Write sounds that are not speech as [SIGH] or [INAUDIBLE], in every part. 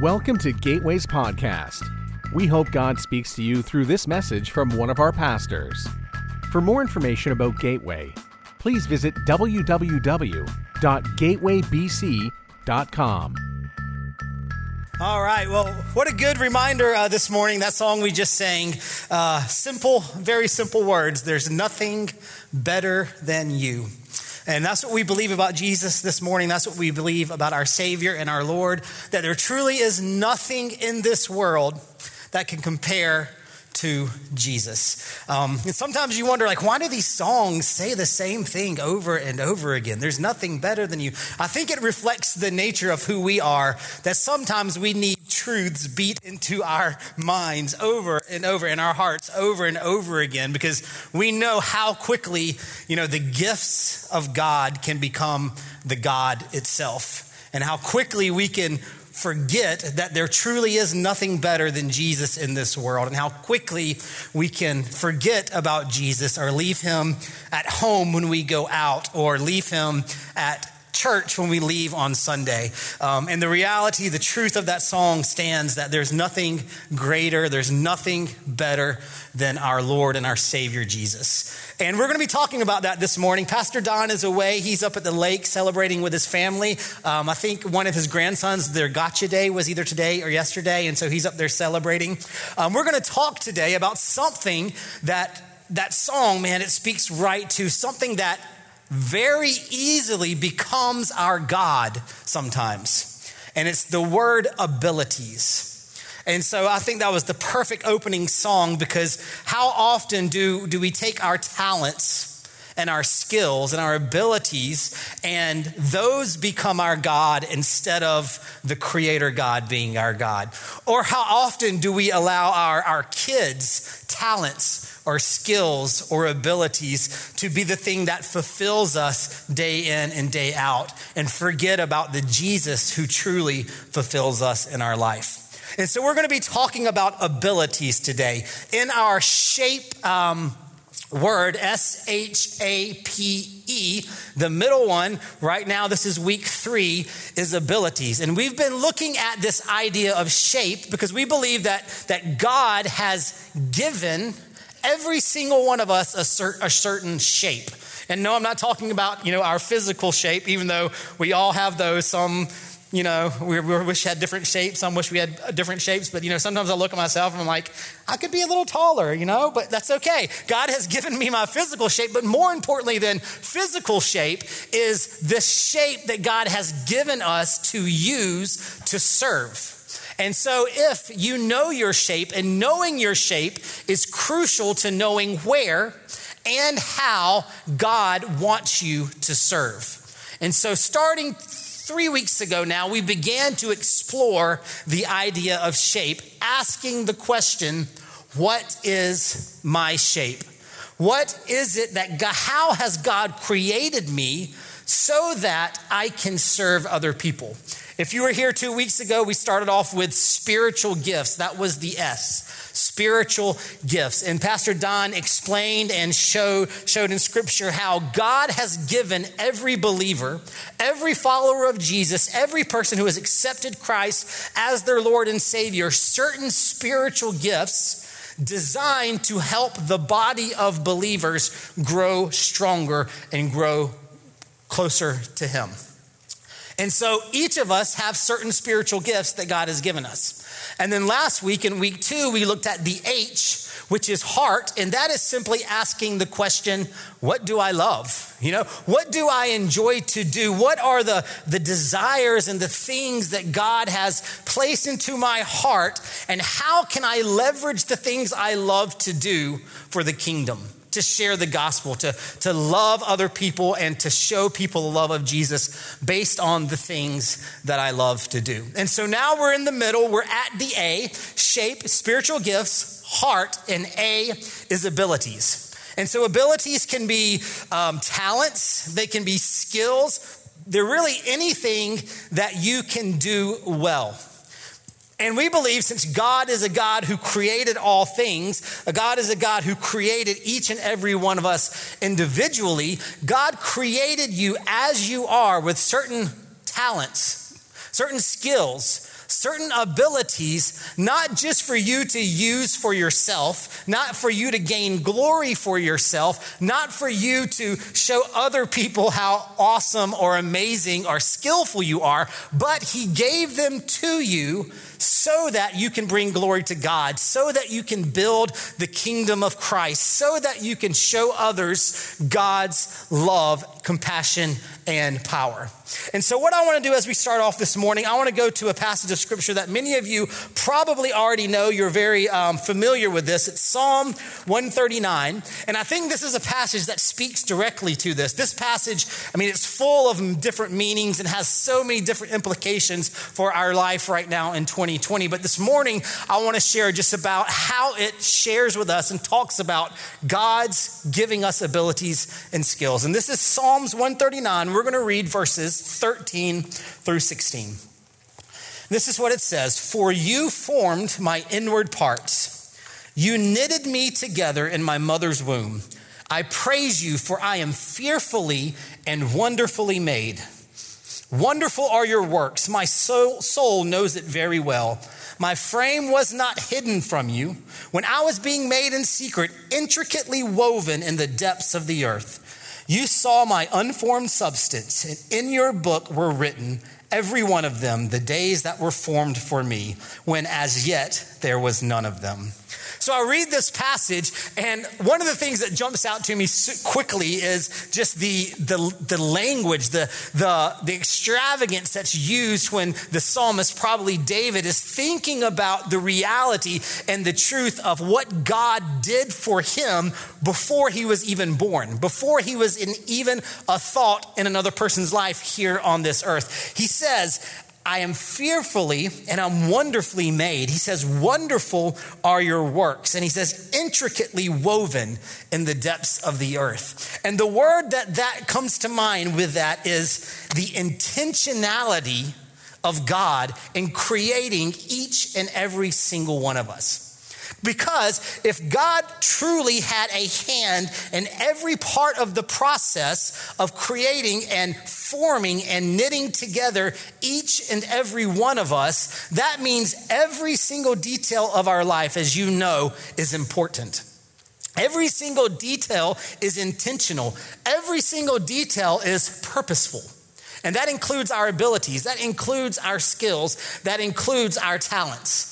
Welcome to Gateways Podcast. We hope God speaks to you through this message from one of our pastors. For more information about Gateway, please visit www.gatewaybc.com. All right. Well, what a good reminder uh, this morning. That song we just sang. Uh, simple, very simple words. There's nothing better than you. And that's what we believe about Jesus this morning. That's what we believe about our Savior and our Lord. That there truly is nothing in this world that can compare to Jesus. Um, and sometimes you wonder, like, why do these songs say the same thing over and over again? There's nothing better than you. I think it reflects the nature of who we are, that sometimes we need truths beat into our minds over and over, in our hearts over and over again, because we know how quickly, you know, the gifts of God can become the God itself. And how quickly we can forget that there truly is nothing better than Jesus in this world, and how quickly we can forget about Jesus or leave him at home when we go out or leave him at church when we leave on Sunday. Um, and the reality, the truth of that song stands that there's nothing greater, there's nothing better than our Lord and our Savior Jesus. And we're going to be talking about that this morning. Pastor Don is away. He's up at the lake celebrating with his family. Um, I think one of his grandsons, their gotcha day was either today or yesterday. And so he's up there celebrating. Um, we're going to talk today about something that that song, man, it speaks right to something that very easily becomes our God sometimes. And it's the word abilities. And so I think that was the perfect opening song because how often do, do we take our talents and our skills and our abilities, and those become our God instead of the Creator God being our God? Or how often do we allow our, our kids' talents or skills or abilities to be the thing that fulfills us day in and day out and forget about the Jesus who truly fulfills us in our life. And so we're going to be talking about abilities today. In our shape um, word, S H A P E, the middle one, right now, this is week three, is abilities. And we've been looking at this idea of shape because we believe that, that God has given every single one of us a, cer- a certain shape. And no, I'm not talking about, you know, our physical shape, even though we all have those. Some, you know, we, we wish had different shapes. Some wish we had uh, different shapes. But, you know, sometimes I look at myself and I'm like, I could be a little taller, you know, but that's okay. God has given me my physical shape. But more importantly than physical shape is the shape that God has given us to use to serve. And so, if you know your shape, and knowing your shape is crucial to knowing where and how God wants you to serve. And so, starting three weeks ago now, we began to explore the idea of shape, asking the question, What is my shape? What is it that God, how has God created me so that I can serve other people? If you were here two weeks ago, we started off with spiritual gifts. That was the S, spiritual gifts. And Pastor Don explained and showed, showed in scripture how God has given every believer, every follower of Jesus, every person who has accepted Christ as their Lord and Savior, certain spiritual gifts designed to help the body of believers grow stronger and grow closer to Him. And so each of us have certain spiritual gifts that God has given us. And then last week in week two, we looked at the H, which is heart. And that is simply asking the question, what do I love? You know, what do I enjoy to do? What are the, the desires and the things that God has placed into my heart? And how can I leverage the things I love to do for the kingdom? To share the gospel, to, to love other people, and to show people the love of Jesus based on the things that I love to do. And so now we're in the middle. We're at the A shape, spiritual gifts, heart, and A is abilities. And so abilities can be um, talents, they can be skills. They're really anything that you can do well. And we believe since God is a God who created all things, a God is a God who created each and every one of us individually, God created you as you are with certain talents, certain skills, certain abilities, not just for you to use for yourself, not for you to gain glory for yourself, not for you to show other people how awesome or amazing or skillful you are, but He gave them to you so that you can bring glory to God, so that you can build the kingdom of Christ, so that you can show others God's love, compassion, and power. And so, what I want to do as we start off this morning, I want to go to a passage of scripture that many of you probably already know. You're very um, familiar with this. It's Psalm 139. And I think this is a passage that speaks directly to this. This passage, I mean, it's full of different meanings and has so many different implications for our life right now in 2020. But this morning, I want to share just about how it shares with us and talks about God's giving us abilities and skills. And this is Psalms 139. We're going to read verses 13 through 16. This is what it says For you formed my inward parts, you knitted me together in my mother's womb. I praise you, for I am fearfully and wonderfully made. Wonderful are your works. My soul, knows it very well. My frame was not hidden from you when I was being made in secret, intricately woven in the depths of the earth. You saw my unformed substance, and in your book were written, every one of them, the days that were formed for me, when as yet there was none of them. So I read this passage, and one of the things that jumps out to me quickly is just the, the, the language, the, the, the extravagance that's used when the psalmist, probably David, is thinking about the reality and the truth of what God did for him before he was even born, before he was in even a thought in another person's life here on this earth. He says, I am fearfully and I'm wonderfully made. He says, Wonderful are your works. And he says, Intricately woven in the depths of the earth. And the word that that comes to mind with that is the intentionality of God in creating each and every single one of us. Because if God truly had a hand in every part of the process of creating and forming and knitting together each and every one of us, that means every single detail of our life, as you know, is important. Every single detail is intentional. Every single detail is purposeful. And that includes our abilities, that includes our skills, that includes our talents.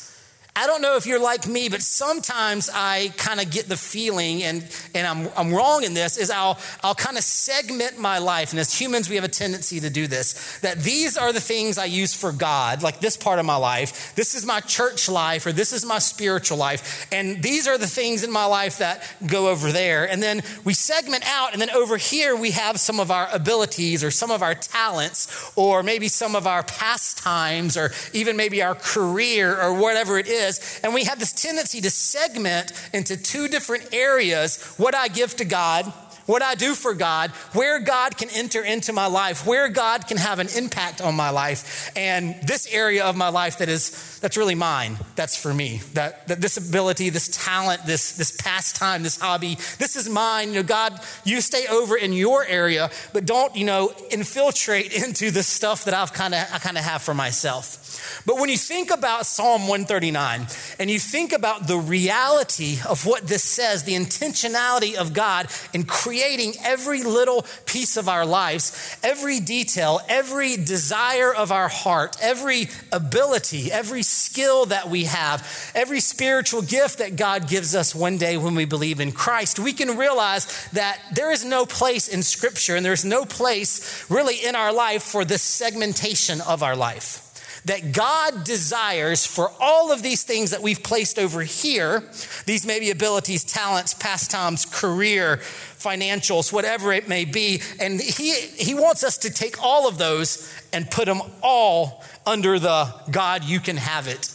I don't know if you're like me, but sometimes I kind of get the feeling, and, and I'm, I'm wrong in this, is I'll, I'll kind of segment my life. And as humans, we have a tendency to do this that these are the things I use for God, like this part of my life. This is my church life, or this is my spiritual life. And these are the things in my life that go over there. And then we segment out, and then over here, we have some of our abilities, or some of our talents, or maybe some of our pastimes, or even maybe our career, or whatever it is is. And we have this tendency to segment into two different areas what I give to God what I do for God, where God can enter into my life, where God can have an impact on my life, and this area of my life that is that's really mine. That's for me. That, that this ability, this talent, this this pastime, this hobby, this is mine. You know, God, you stay over in your area, but don't you know infiltrate [LAUGHS] into the stuff that I've kind of I kind of have for myself. But when you think about Psalm 139 and you think about the reality of what this says, the intentionality of God in creating creating every little piece of our lives, every detail, every desire of our heart, every ability, every skill that we have, every spiritual gift that God gives us one day when we believe in Christ, we can realize that there is no place in Scripture and there's no place really in our life for this segmentation of our life. That God desires for all of these things that we've placed over here, these maybe abilities, talents, pastimes, career, financials, whatever it may be. And he, he wants us to take all of those and put them all under the God, you can have it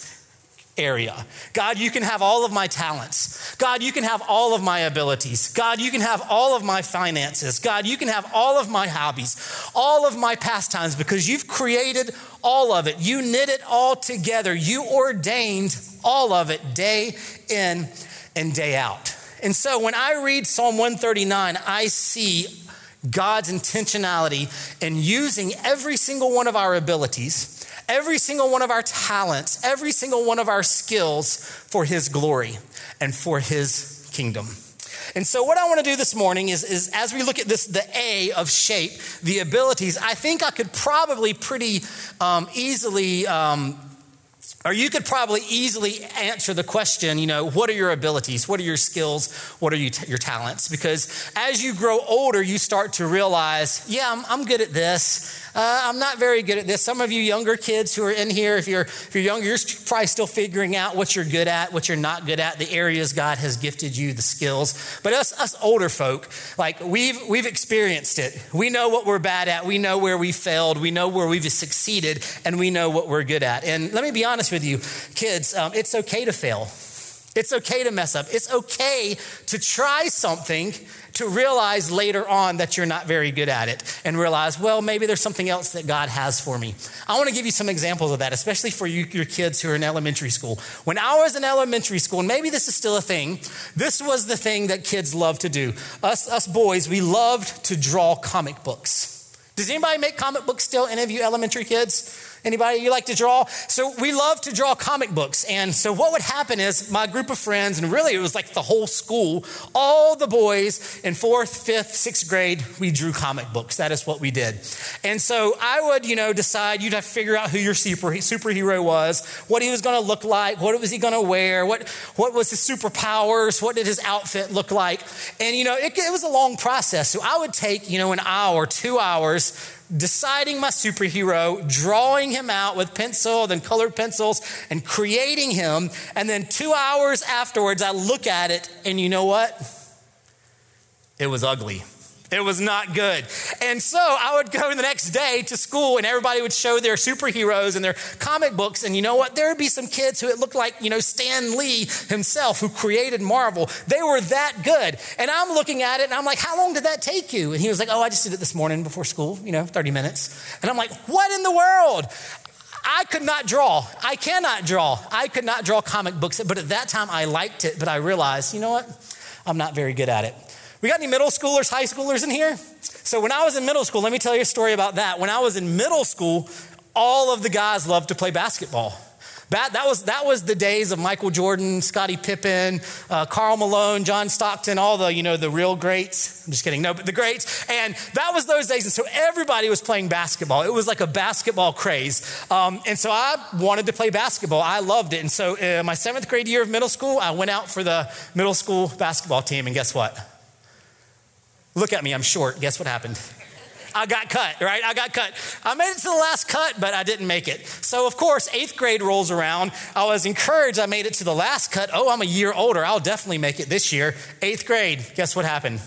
area. God, you can have all of my talents. God, you can have all of my abilities. God, you can have all of my finances. God, you can have all of my hobbies, all of my pastimes because you've created all of it. You knit it all together. You ordained all of it day in and day out. And so when I read Psalm 139, I see God's intentionality in using every single one of our abilities every single one of our talents, every single one of our skills for His glory and for His kingdom. And so, what I want to do this morning is, is as we look at this, the A of shape, the abilities, I think I could probably pretty um, easily. Um, or you could probably easily answer the question, you know, what are your abilities? What are your skills? What are you t- your talents? Because as you grow older, you start to realize, yeah, I'm, I'm good at this. Uh, I'm not very good at this. Some of you younger kids who are in here, if you're, if you're younger, you're probably still figuring out what you're good at, what you're not good at, the areas God has gifted you, the skills. But us, us older folk, like we've, we've experienced it. We know what we're bad at. We know where we failed. We know where we've succeeded, and we know what we're good at. And let me be honest with you, kids, um, it's okay to fail. It's okay to mess up. It's okay to try something to realize later on that you're not very good at it and realize, well, maybe there's something else that God has for me. I want to give you some examples of that, especially for you, your kids who are in elementary school. When I was in elementary school, and maybe this is still a thing, this was the thing that kids love to do. Us, us boys, we loved to draw comic books. Does anybody make comic books still? Any of you elementary kids? Anybody you like to draw? So we love to draw comic books. And so what would happen is my group of friends, and really it was like the whole school, all the boys in fourth, fifth, sixth grade, we drew comic books. That is what we did. And so I would, you know, decide you'd have to figure out who your super, superhero was, what he was going to look like, what was he going to wear, what, what was his superpowers, what did his outfit look like. And, you know, it, it was a long process. So I would take, you know, an hour, two hours deciding my superhero, drawing him out with pencil, then colored pencils, and creating him. And then two hours afterwards, I look at it, and you know what? It was ugly. It was not good. And so I would go the next day to school and everybody would show their superheroes and their comic books. And you know what? There would be some kids who it looked like, you know, Stan Lee himself who created Marvel. They were that good. And I'm looking at it and I'm like, how long did that take you? And he was like, oh, I just did it this morning before school, you know, 30 minutes. And I'm like, what in the world? I could not draw. I cannot draw. I could not draw comic books, but at that time I liked it, but I realized, you know what? I'm not very good at it. We got any middle schoolers, high schoolers in here? So when I was in middle school, let me tell you a story about that. When I was in middle school, all of the guys loved to play basketball. That, that, was, that was the days of Michael Jordan, Scottie Pippen, uh, Karl Malone, John Stockton, all the, you know, the real greats. I'm just kidding. No, but the greats. And that was those days. And so everybody was playing basketball. It was like a basketball craze. Um, and so I wanted to play basketball. I loved it. And so uh, my seventh grade year of middle school, I went out for the middle school basketball team. And guess what? Look at me, I'm short. Guess what happened? I got cut, right? I got cut. I made it to the last cut, but I didn't make it. So, of course, eighth grade rolls around. I was encouraged. I made it to the last cut. Oh, I'm a year older. I'll definitely make it this year. Eighth grade. Guess what happened?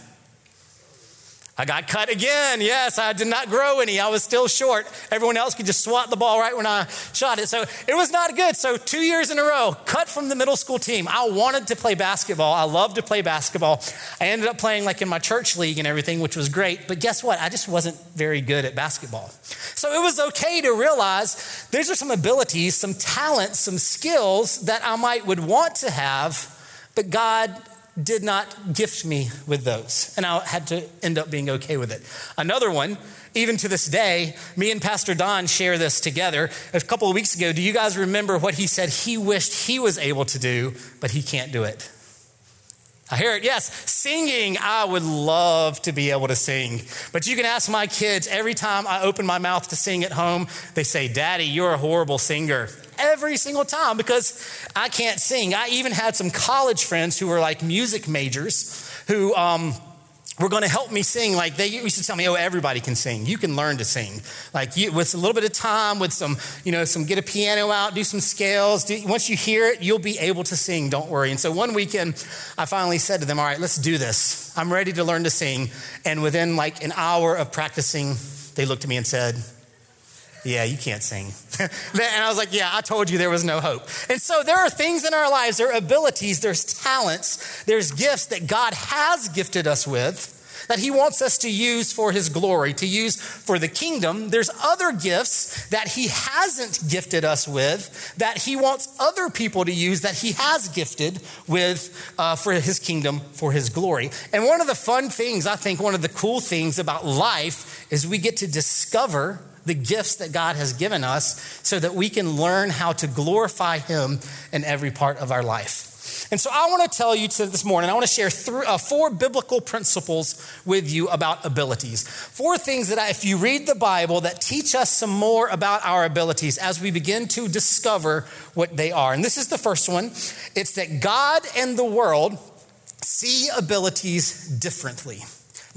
I got cut again. Yes, I did not grow any. I was still short. Everyone else could just swat the ball right when I shot it. So it was not good. So, two years in a row, cut from the middle school team. I wanted to play basketball. I loved to play basketball. I ended up playing like in my church league and everything, which was great. But guess what? I just wasn't very good at basketball. So, it was okay to realize these are some abilities, some talents, some skills that I might would want to have, but God did not gift me with those. And I had to end up being okay with it. Another one, even to this day, me and Pastor Don share this together. A couple of weeks ago, do you guys remember what he said he wished he was able to do, but he can't do it? I hear it. Yes, singing. I would love to be able to sing. But you can ask my kids every time I open my mouth to sing at home, they say, Daddy, you're a horrible singer. Every single time because I can't sing. I even had some college friends who were like music majors who, um, were going to help me sing. Like they used to tell me, oh, everybody can sing. You can learn to sing. Like you, with a little bit of time, with some, you know, some get a piano out, do some scales. Do, once you hear it, you'll be able to sing. Don't worry. And so one weekend, I finally said to them, all right, let's do this. I'm ready to learn to sing. And within like an hour of practicing, they looked at me and said, yeah, you can't sing. [LAUGHS] and I was like, Yeah, I told you there was no hope. And so there are things in our lives, there are abilities, there's talents, there's gifts that God has gifted us with that He wants us to use for His glory, to use for the kingdom. There's other gifts that He hasn't gifted us with that He wants other people to use that He has gifted with uh, for His kingdom, for His glory. And one of the fun things, I think, one of the cool things about life is we get to discover the gifts that God has given us so that we can learn how to glorify Him in every part of our life. And so I want to tell you this morning, I want to share three, uh, four biblical principles with you about abilities. Four things that I, if you read the Bible that teach us some more about our abilities as we begin to discover what they are. And this is the first one. It's that God and the world see abilities differently.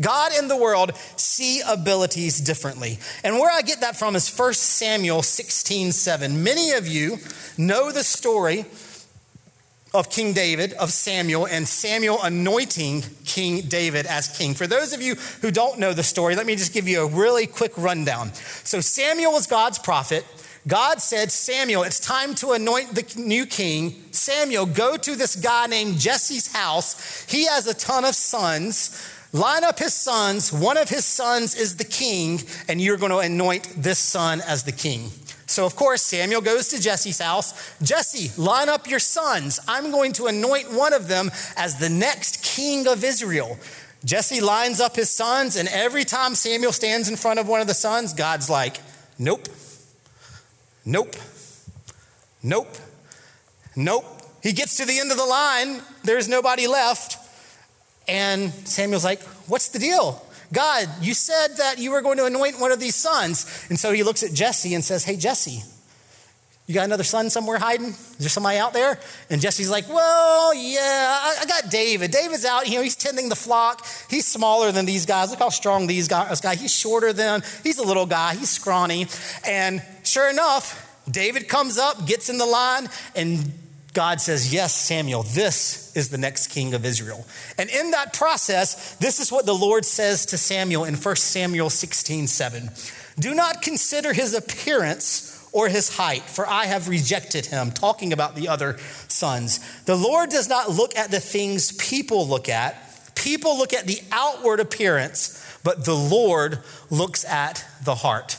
God and the world see abilities differently. And where I get that from is 1 Samuel 16 7. Many of you know the story of King David, of Samuel, and Samuel anointing King David as king. For those of you who don't know the story, let me just give you a really quick rundown. So, Samuel was God's prophet. God said, Samuel, it's time to anoint the new king. Samuel, go to this guy named Jesse's house. He has a ton of sons. Line up his sons. One of his sons is the king, and you're going to anoint this son as the king. So, of course, Samuel goes to Jesse's house. Jesse, line up your sons. I'm going to anoint one of them as the next king of Israel. Jesse lines up his sons, and every time Samuel stands in front of one of the sons, God's like, nope, nope, nope, nope. He gets to the end of the line, there's nobody left. And Samuel's like, what's the deal? God, you said that you were going to anoint one of these sons. And so he looks at Jesse and says, Hey, Jesse, you got another son somewhere hiding? Is there somebody out there? And Jesse's like, Well, yeah, I, got David. David's out, you know, he's tending the flock. He's smaller than these guys. Look how strong these guys guy. He's shorter than, he's a little guy, he's scrawny. And sure enough, David comes up, gets in the line, and God says, Yes, Samuel, this is the next king of Israel. And in that process, this is what the Lord says to Samuel in 1 Samuel 16 7. Do not consider his appearance or his height, for I have rejected him. Talking about the other sons. The Lord does not look at the things people look at. People look at the outward appearance, but the Lord looks at the heart.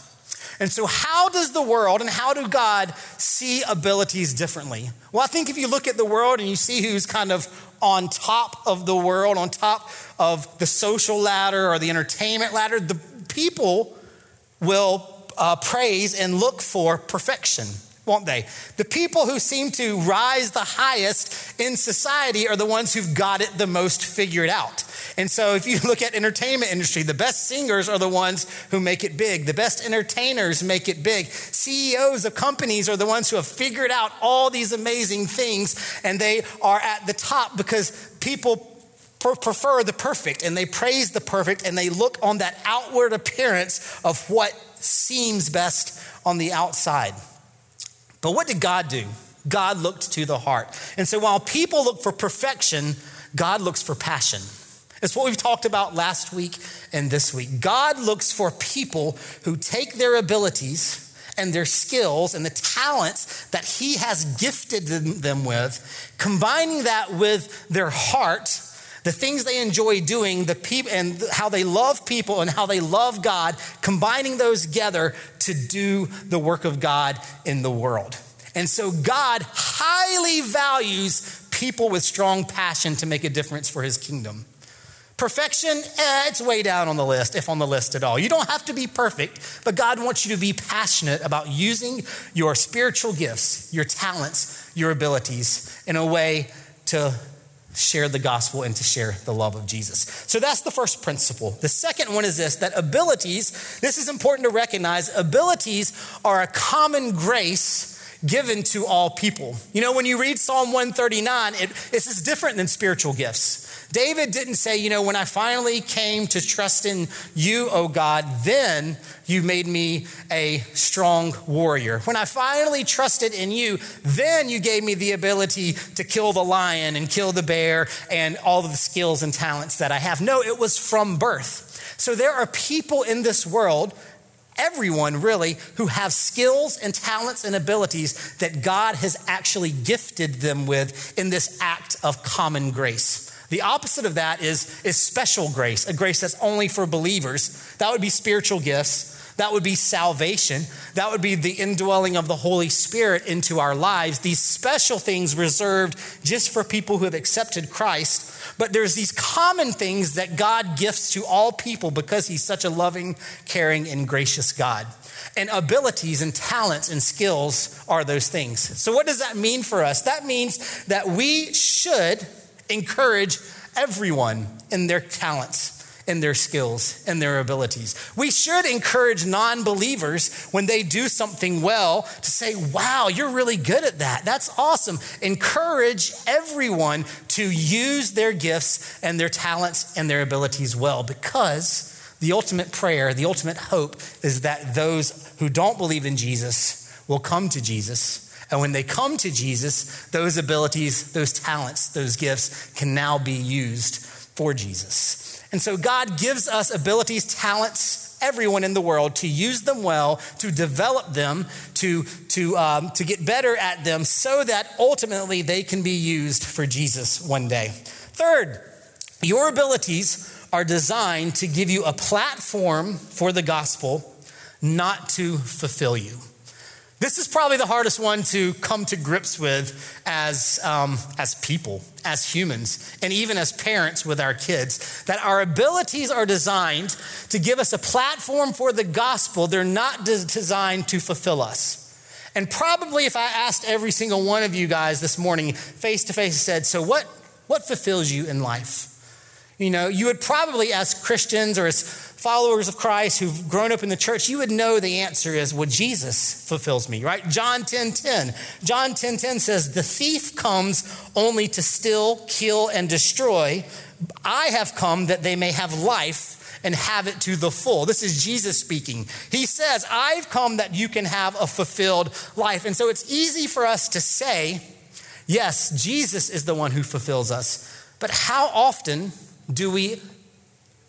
And so, how does the world and how do God see abilities differently? Well, I think if you look at the world and you see who's kind of on top of the world, on top of the social ladder or the entertainment ladder, the people will uh, praise and look for perfection won't they? The people who seem to rise the highest in society are the ones who've got it the most figured out. And so if you [LAUGHS] look at entertainment industry, the best singers are the ones who make it big. The best entertainers make it big. CEOs of companies are the ones who have figured out all these amazing things and they are at the top because people prefer the perfect and they praise the perfect and they look on that outward appearance of what seems best on the outside. But what did God do? God looked to the heart. And so while people look for perfection, God looks for passion. It's what we've talked about last week and this week. God looks for people who take their abilities and their skills and the talents that He has gifted them with, combining that with their heart, the things they enjoy doing, the people and how they love people and how they love God, combining those together to do the work of God in the world. And so God highly values people with strong passion to make a difference for his kingdom. Perfection, eh, it's way down on the list, if on the list at all. You don't have to be perfect, but God wants you to be passionate about using your spiritual gifts, your talents, your abilities in a way to share the gospel and to share the love of Jesus. So that's the first principle. The second one is this that abilities, this is important to recognize, abilities are a common grace given to all people. You know, when you read Psalm 139, it, this is different than spiritual gifts. David didn't say, you know, when I finally came to trust in you, oh God, then you made me a strong warrior. When I finally trusted in you, then you gave me the ability to kill the lion and kill the bear and all of the skills and talents that I have. No, it was from birth. So there are people in this world everyone really who have skills and talents and abilities that God has actually gifted them with in this act of common grace. The opposite of that is, is special grace, a grace that's only for believers. That would be spiritual gifts. That would be salvation. That would be the indwelling of the Holy Spirit into our lives. These special things reserved just for people who have accepted Christ. But there's these common things that God gifts to all people because He's such a loving, caring, and gracious God. And abilities and talents and skills are those things. So, what does that mean for us? That means that we should encourage everyone in their talents in their skills and their abilities. We should encourage non believers when they do something well to say, Wow, you're really good at that. That's awesome. Encourage everyone to use their gifts and their talents and their abilities well because the ultimate prayer, the ultimate hope is that those who don't believe in Jesus will come to Jesus. And when they come to Jesus, those abilities, those talents, those gifts can now be used for Jesus. And so God gives us abilities, talents, everyone in the world to use them well, to develop them, to, to, um, to get better at them, so that ultimately they can be used for Jesus one day. Third, your abilities are designed to give you a platform for the gospel, not to fulfill you. This is probably the hardest one to come to grips with as, um, as people, as humans, and even as parents with our kids. That our abilities are designed to give us a platform for the gospel, they're not designed to fulfill us. And probably if I asked every single one of you guys this morning face to face, said, So what, what fulfills you in life? You know, you would probably, as Christians or as followers of Christ who've grown up in the church, you would know the answer is well, Jesus fulfills me, right? John 10 10. John 10 10 says, The thief comes only to steal, kill, and destroy. I have come that they may have life and have it to the full. This is Jesus speaking. He says, I've come that you can have a fulfilled life. And so it's easy for us to say, yes, Jesus is the one who fulfills us. But how often do we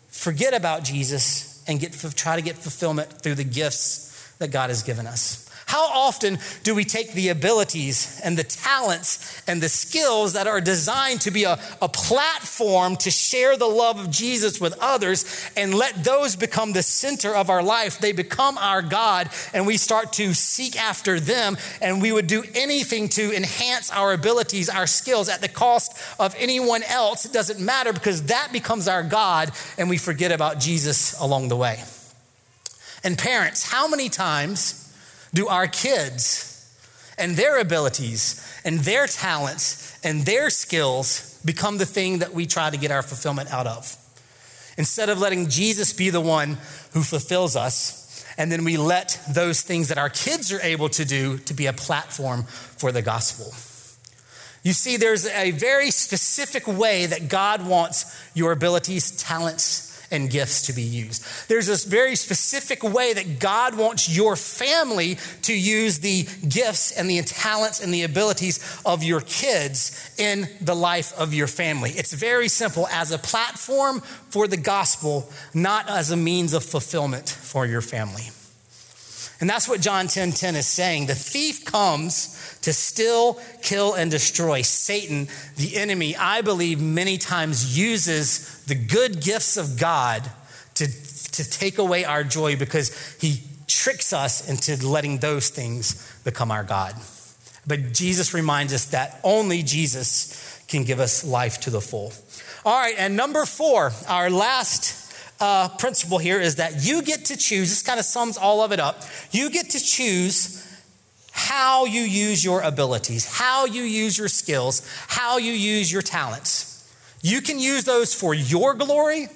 forget about Jesus and get, try to get fulfillment through the gifts that God has given us. How often do we take the abilities and the talents and the skills that are designed to be a, a, platform to share the love of Jesus with others and let those become the center of our life? They become our God, and we start to seek after them, and we would do anything to enhance our abilities, our skills at the cost of anyone else. It doesn't matter because that becomes our God, and we forget about Jesus along the way. And parents, how many times do our kids and their abilities and their talents and their skills become the thing that we try to get our fulfillment out of? Instead of letting Jesus be the one who fulfills us, and then we let those things that our kids are able to do to be a platform for the gospel. You see, there's a very specific way that God wants your abilities, talents, and gifts to be used. There's this very specific way that God wants your family to use the gifts and the talents and the abilities of your kids in the life of your family. It's very simple as a platform for the gospel, not as a means of fulfillment for your family. And that's what John 10 10 is saying. The thief comes to steal, kill, and destroy. Satan, the enemy, I believe many times uses the good gifts of God to, to take away our joy because he tricks us into letting those things become our God. But Jesus reminds us that only Jesus can give us life to the full. All right, and number four, our last uh, principle here is that you get to choose, this kind of sums all of it up. You get to choose how you use your abilities, how you use your skills, how you use your talents. You can use those for your glory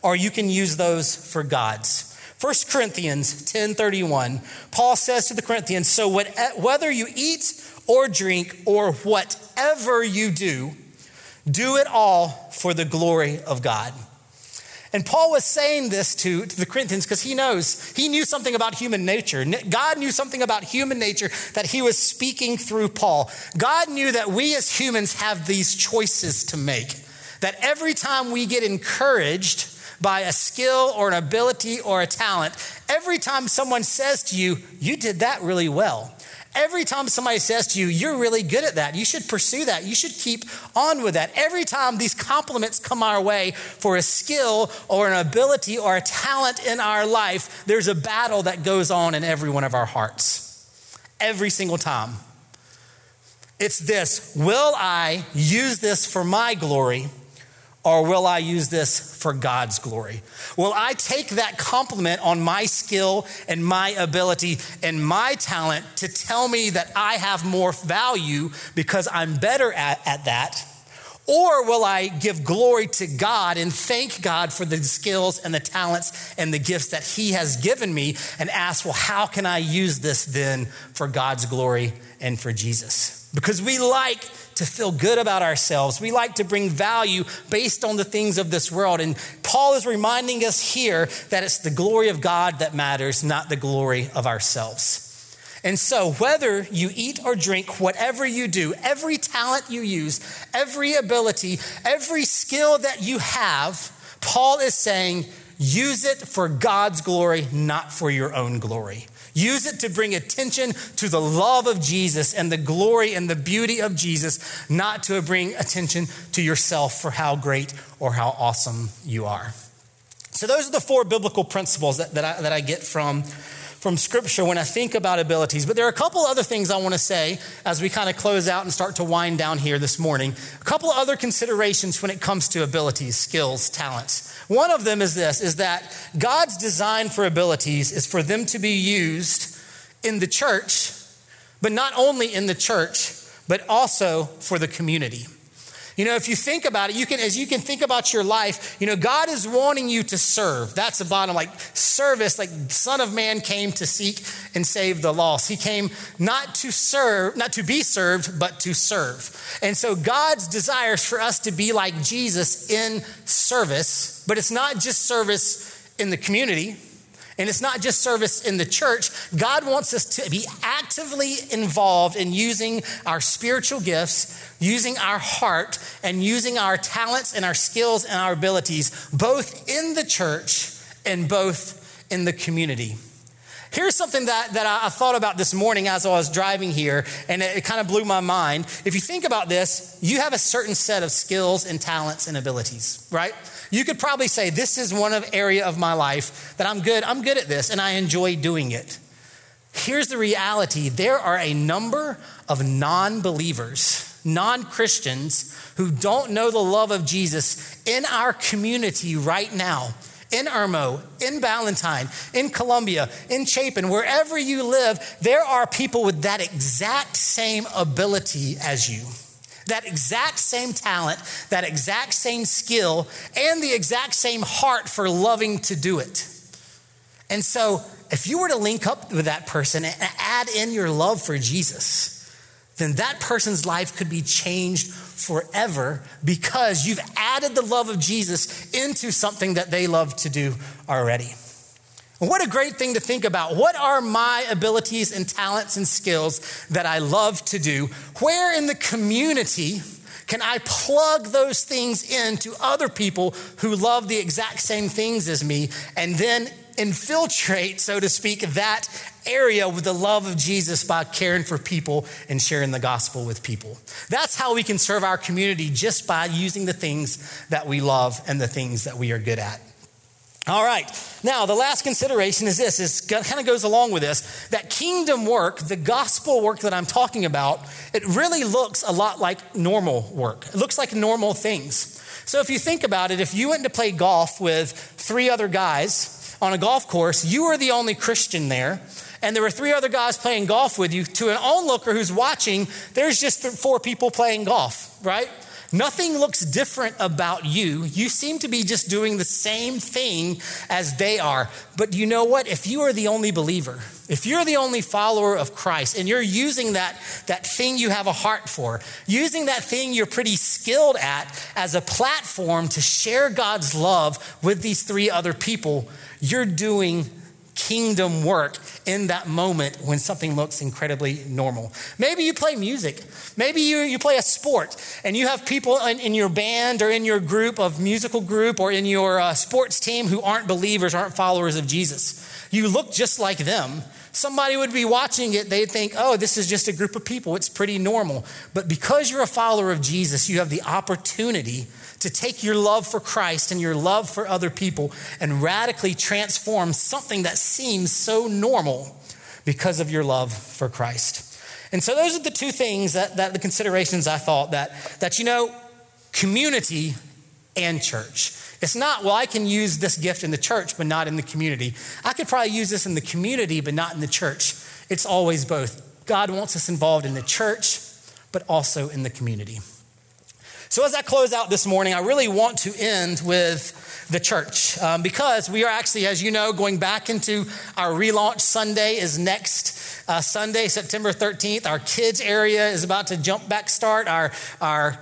or you can use those for God's. 1 Corinthians 10:31 Paul says to the Corinthians so whether you eat or drink or whatever you do do it all for the glory of God. And Paul was saying this to, to the Corinthians because he knows, he knew something about human nature. God knew something about human nature that he was speaking through Paul. God knew that we as humans have these choices to make. That every time we get encouraged by a skill or an ability or a talent, every time someone says to you, You did that really well, Every time somebody says to you, you're really good at that, you should pursue that. You should keep on with that. Every time these compliments come our way for a skill or an ability or a talent in our life, there's a battle that goes on in every one of our hearts. Every single time. It's this Will I use this for my glory? Or will I use this for God's glory? Will I take that compliment on my skill and my ability and my talent to tell me that I have more value because I'm better at, at that? Or will I give glory to God and thank God for the skills and the talents and the gifts that He has given me and ask, well, how can I use this then for God's glory and for Jesus? Because we like to feel good about ourselves. We like to bring value based on the things of this world. And Paul is reminding us here that it's the glory of God that matters, not the glory of ourselves. And so, whether you eat or drink, whatever you do, every talent you use, every ability, every skill that you have, Paul is saying, use it for God's glory, not for your own glory. Use it to bring attention to the love of Jesus and the glory and the beauty of Jesus, not to bring attention to yourself for how great or how awesome you are. So, those are the four biblical principles that, that, I, that I get from, from Scripture when I think about abilities. But there are a couple other things I want to say as we kind of close out and start to wind down here this morning. A couple other considerations when it comes to abilities, skills, talents. One of them is this is that God's design for abilities is for them to be used in the church, but not only in the church, but also for the community. You know, if you think about it, you can, as you can think about your life, you know, God is wanting you to serve. That's the bottom, like service, like Son of Man came to seek and save the lost. He came not to serve, not to be served, but to serve. And so God's desires for us to be like Jesus in service, but it's not just service in the community. And it's not just service in the church. God wants us to be actively involved in using our spiritual gifts, using our heart, and using our talents and our skills and our abilities, both in the church and both in the community. Here's something that, that I, thought about this morning as I was driving here, and it, it kind of blew my mind. If you think about this, you have a certain set of skills and talents and abilities, right? You could probably say, This is one of area of my life that I'm good, I'm good at this, and I enjoy doing it. Here's the reality there are a number of non believers, non Christians, who don't know the love of Jesus in our community right now. In Irmo, in Ballentine, in Columbia, in Chapin, wherever you live, there are people with that exact same ability as you that exact same talent, that exact same skill, and the exact same heart for loving to do it. And so, if you were to link up with that person and add in your love for Jesus, then that person's life could be changed forever because you've added the love of Jesus into something that they love to do already. What a great thing to think about. What are my abilities and talents and skills that I love to do? Where in the community can I plug those things into other people who love the exact same things as me and then infiltrate, so to speak, that area with the love of Jesus by caring for people and sharing the gospel with people? That's how we can serve our community just by using the things that we love and the things that we are good at. All right. Now, the last consideration is this, is kind of goes along with this, that kingdom work, the gospel work that I'm talking about, it really looks a lot like normal work. It looks like normal things. So if you think about it, if you went to play golf with three other guys on a golf course, you were the only Christian there, and there were three other guys playing golf with you, to an onlooker who's watching, there's just four people playing golf, right? Nothing looks different about you. You seem to be just doing the same thing as they are. But you know what? If you are the only believer, if you're the only follower of Christ and you're using that, that thing you have a heart for, using that thing you're pretty skilled at as a platform to share God's love with these three other people, you're doing kingdom work in that moment when something looks incredibly normal. Maybe you play music. Maybe you, you play a sport and you have people in, in your band or in your group of musical group or in your uh, sports team who aren't believers, aren't followers of Jesus. You look just like them. Somebody would be watching it, they'd think, oh, this is just a group of people. It's pretty normal. But because you're a follower of Jesus, you have the opportunity to take your love for Christ and your love for other people and radically transform something that seems so normal because of your love for Christ. And so those are the two things that, that the considerations I thought that, that, you know, community and church. It's not, well, I can use this gift in the church, but not in the community. I could probably use this in the community, but not in the church. It's always both. God wants us involved in the church, but also in the community. So, as I close out this morning, I really want to end with the church um, because we are actually, as you know, going back into our relaunch Sunday is next uh, Sunday, September 13th. Our kids area is about to jump back start. Our, our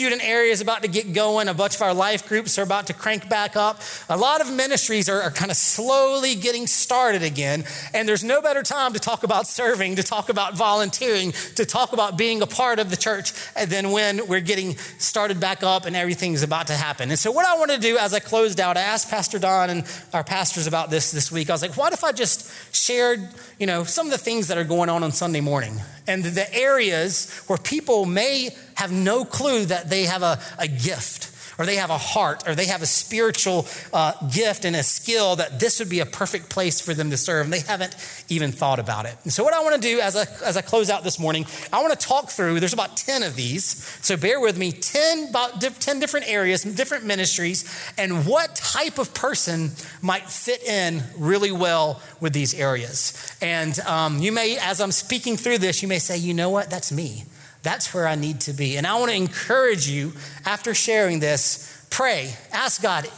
student area is about to get going. A bunch of our life groups are about to crank back up. A lot of ministries are, are, kind of slowly getting started again. And there's no better time to talk about serving, to talk about volunteering, to talk about being a part of the church than when we're getting started back up and everything's about to happen. And so, what I want to do as I closed out, I asked Pastor Don and our pastors about this this week. I was like, what if I just shared, you know, some of the things that are going on on Sunday morning and the areas where people may have no clue that they have a, a gift or they have a heart or they have a spiritual uh, gift and a skill that this would be a perfect place for them to serve. And they haven't even thought about it. And so, what I want to do as I, as I close out this morning, I want to talk through, there's about 10 of these. So, bear with me 10, about 10 different areas, different ministries, and what type of person might fit in really well with these areas. And um, you may, as I'm speaking through this, you may say, you know what, that's me. That's where I need to be. And I want to encourage you after sharing this, pray, ask God,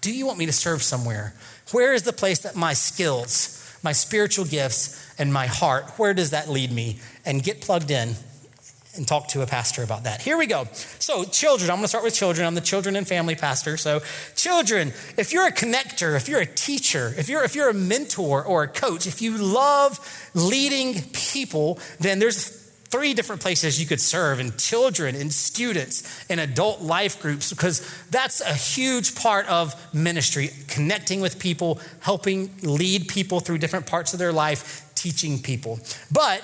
do you want me to serve somewhere? Where is the place that my skills, my spiritual gifts, and my heart, where does that lead me? And get plugged in and talk to a pastor about that. Here we go. So, children, I'm going to start with children. I'm the children and family pastor. So, children, if you're a connector, if you're a teacher, if you're if you're a mentor or a coach, if you love leading people, then there's three different places you could serve in children in students in adult life groups because that's a huge part of ministry connecting with people helping lead people through different parts of their life teaching people. But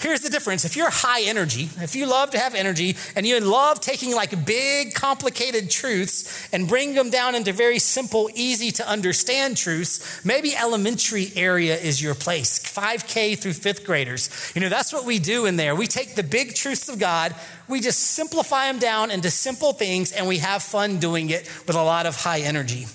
Here's the difference. If you're high energy, if you love to have energy and you love taking like big, complicated truths and bring them down into very simple, easy to understand truths, maybe elementary area is your place. 5K through fifth graders. You know, that's what we do in there. We take the big truths of God, we just simplify them down into simple things, and we have fun doing it with a lot of high energy.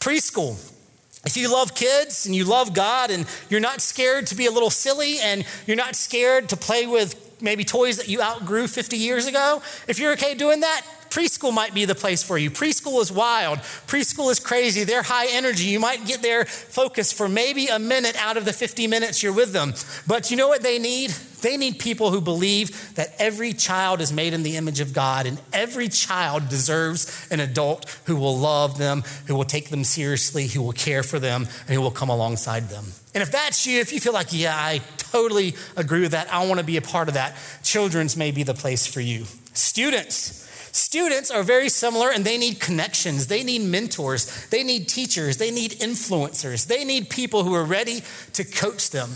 Preschool. If you love kids and you love God and you're not scared to be a little silly and you're not scared to play with maybe toys that you outgrew 50 years ago, if you're okay doing that, preschool might be the place for you. Preschool is wild. Preschool is crazy. They're high energy. You might get their focus for maybe a minute out of the 50 minutes you're with them. But you know what they need? They need people who believe that every child is made in the image of God and every child deserves an adult who will love them, who will take them seriously, who will care for them, and who will come alongside them. And if that's you, if you feel like, yeah, I totally agree with that, I want to be a part of that, children's may be the place for you. Students, Students are very similar and they need connections. They need mentors. They need teachers. They need influencers. They need people who are ready to coach them.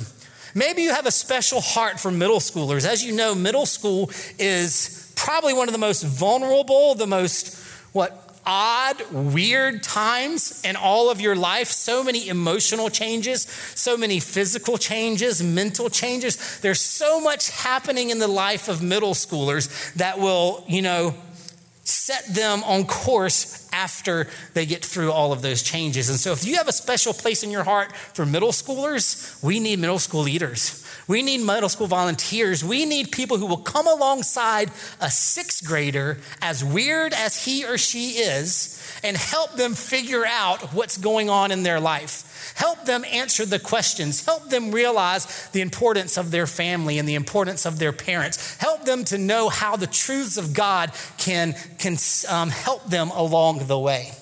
Maybe you have a special heart for middle schoolers. As you know, middle school is probably one of the most vulnerable, the most, what, odd, weird times in all of your life. So many emotional changes, so many physical changes, mental changes. There's so much happening in the life of middle schoolers that will, you know, set them on course after they get through all of those changes. And so, if you have a special place in your heart for middle schoolers, we need middle school leaders. We need middle school volunteers. We need people who will come alongside a sixth grader, as weird as he or she is, and help them figure out what's going on in their life. Help them answer the questions. Help them realize the importance of their family and the importance of their parents. Help them to know how the truths of God can, can um, help them along the way.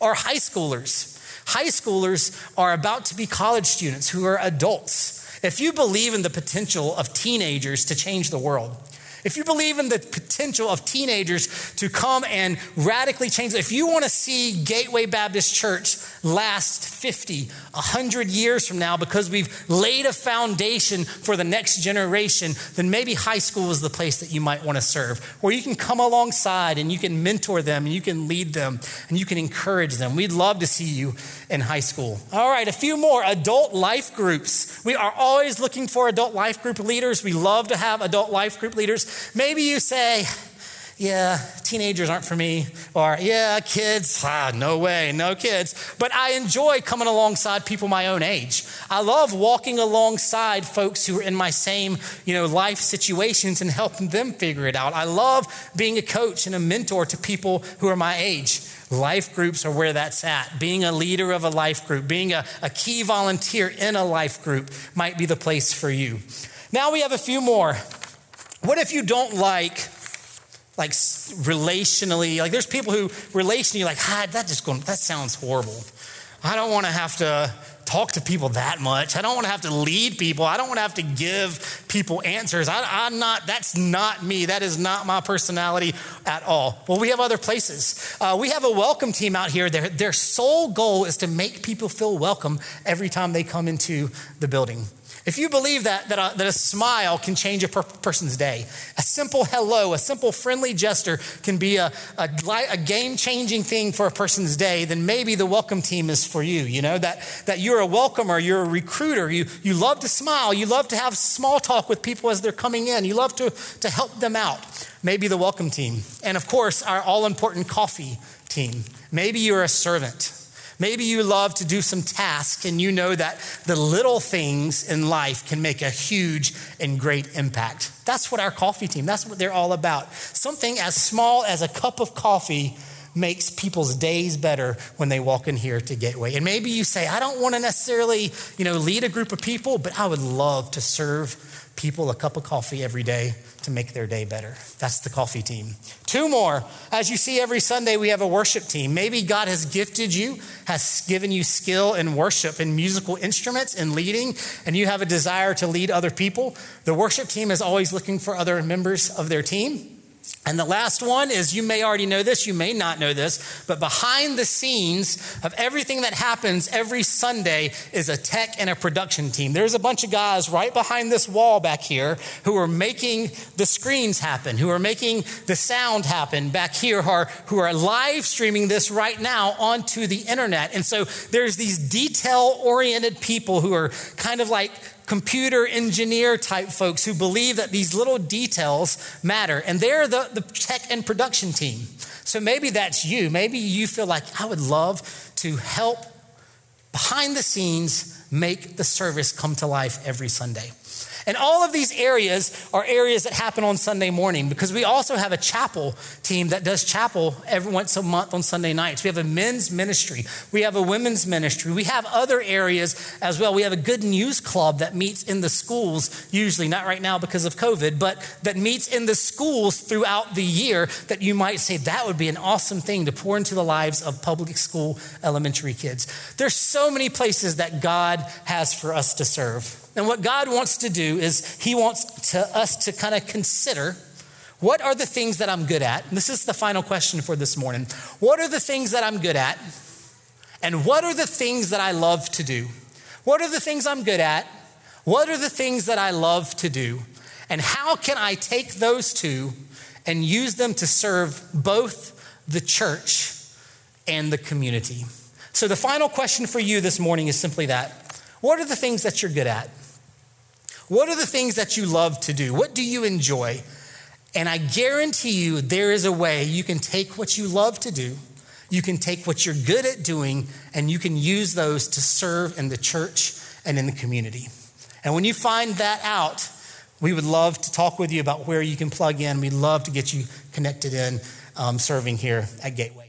Or high schoolers. High schoolers are about to be college students who are adults. If you believe in the potential of teenagers to change the world, if you believe in the potential of teenagers to come and radically change, if you want to see Gateway Baptist Church last 50, 100 years from now because we've laid a foundation for the next generation, then maybe high school is the place that you might want to serve, where you can come alongside and you can mentor them and you can lead them and you can encourage them. We'd love to see you in high school. All right, a few more adult life groups. We are always looking for adult life group leaders. We love to have adult life group leaders. Maybe you say, yeah, teenagers aren't for me. Or, yeah, kids, ah, no way, no kids. But I enjoy coming alongside people my own age. I love walking alongside folks who are in my same, you know, life situations and helping them figure it out. I love being a coach and a mentor to people who are my age. Life groups are where that's at. Being a leader of a life group, being a, a key volunteer in a life group might be the place for you. Now we have a few more. What if you don't like like relationally, like there's people who relationally like, ah, that just going, that sounds horrible. I don't want to have to talk to people that much. I don't want to have to lead people. I don't want to have to give people answers. I, am not, that's not me. That is not my personality at all. Well, we have other places. Uh, we have a welcome team out here. Their, their sole goal is to make people feel welcome every time they come into the building. If you believe that, that a, that a smile can change a per- person's day, a simple hello, a simple friendly gesture can be a, a, a game changing thing for a person's day, then maybe the welcome team is for you. You know, that, that you're a welcomer, you're a recruiter, you, you love to smile, you love to have small talk with people as they're coming in, you love to, to help them out. Maybe the welcome team. And of course, our all important coffee team. Maybe you're a servant. Maybe you love to do some tasks and you know that the little things in life can make a huge and great impact. That's what our coffee team, that's what they're all about. Something as small as a cup of coffee makes people's days better when they walk in here to Gateway. And maybe you say, I don't want to necessarily, you know, lead a group of people, but I would love to serve people a cup of coffee every day to make their day better. That's the coffee team. Two more. As you see every Sunday, we have a worship team. Maybe God has gifted you, has given you skill in worship and musical instruments and leading, and you have a desire to lead other people. The worship team is always looking for other members of their team. And the last one is you may already know this, you may not know this, but behind the scenes of everything that happens every Sunday is a tech and a production team. There's a bunch of guys right behind this wall back here who are making the screens happen, who are making the sound happen back here, who are, who are live streaming this right now onto the internet. And so there's these detail oriented people who are kind of like computer engineer type folks who believe that these little details matter. And they're the, the tech and production team. So maybe that's you. Maybe you feel like I would love to help behind the scenes make the service come to life every Sunday. And all of these areas are areas that happen on Sunday morning because we also have a chapel team that does chapel every once a month on Sunday nights. We have a men's ministry, we have a women's ministry, we have other areas as well. We have a good news club that meets in the schools, usually, not right now because of COVID, but that meets in the schools throughout the year that you might say that would be an awesome thing to pour into the lives of public school elementary kids. There's so many places that God has for us to serve. And what God wants to do is He wants to, us to kind of consider what are the things that I'm good at? This is the final question for this morning. What are the things that I'm good at? And what are the things that I love to do? What are the things I'm good at? What are the things that I love to do? And how can I take those two and use them to serve both the church and the community? So, the final question for you this morning is simply that What are the things that you're good at? What are the things that you love to do? What do you enjoy? And I guarantee you, there is a way you can take what you love to do, you can take what you're good at doing, and you can use those to serve in the church and in the community. And when you find that out, we would love to talk with you about where you can plug in. We'd love to get you connected in um, serving here at Gateway.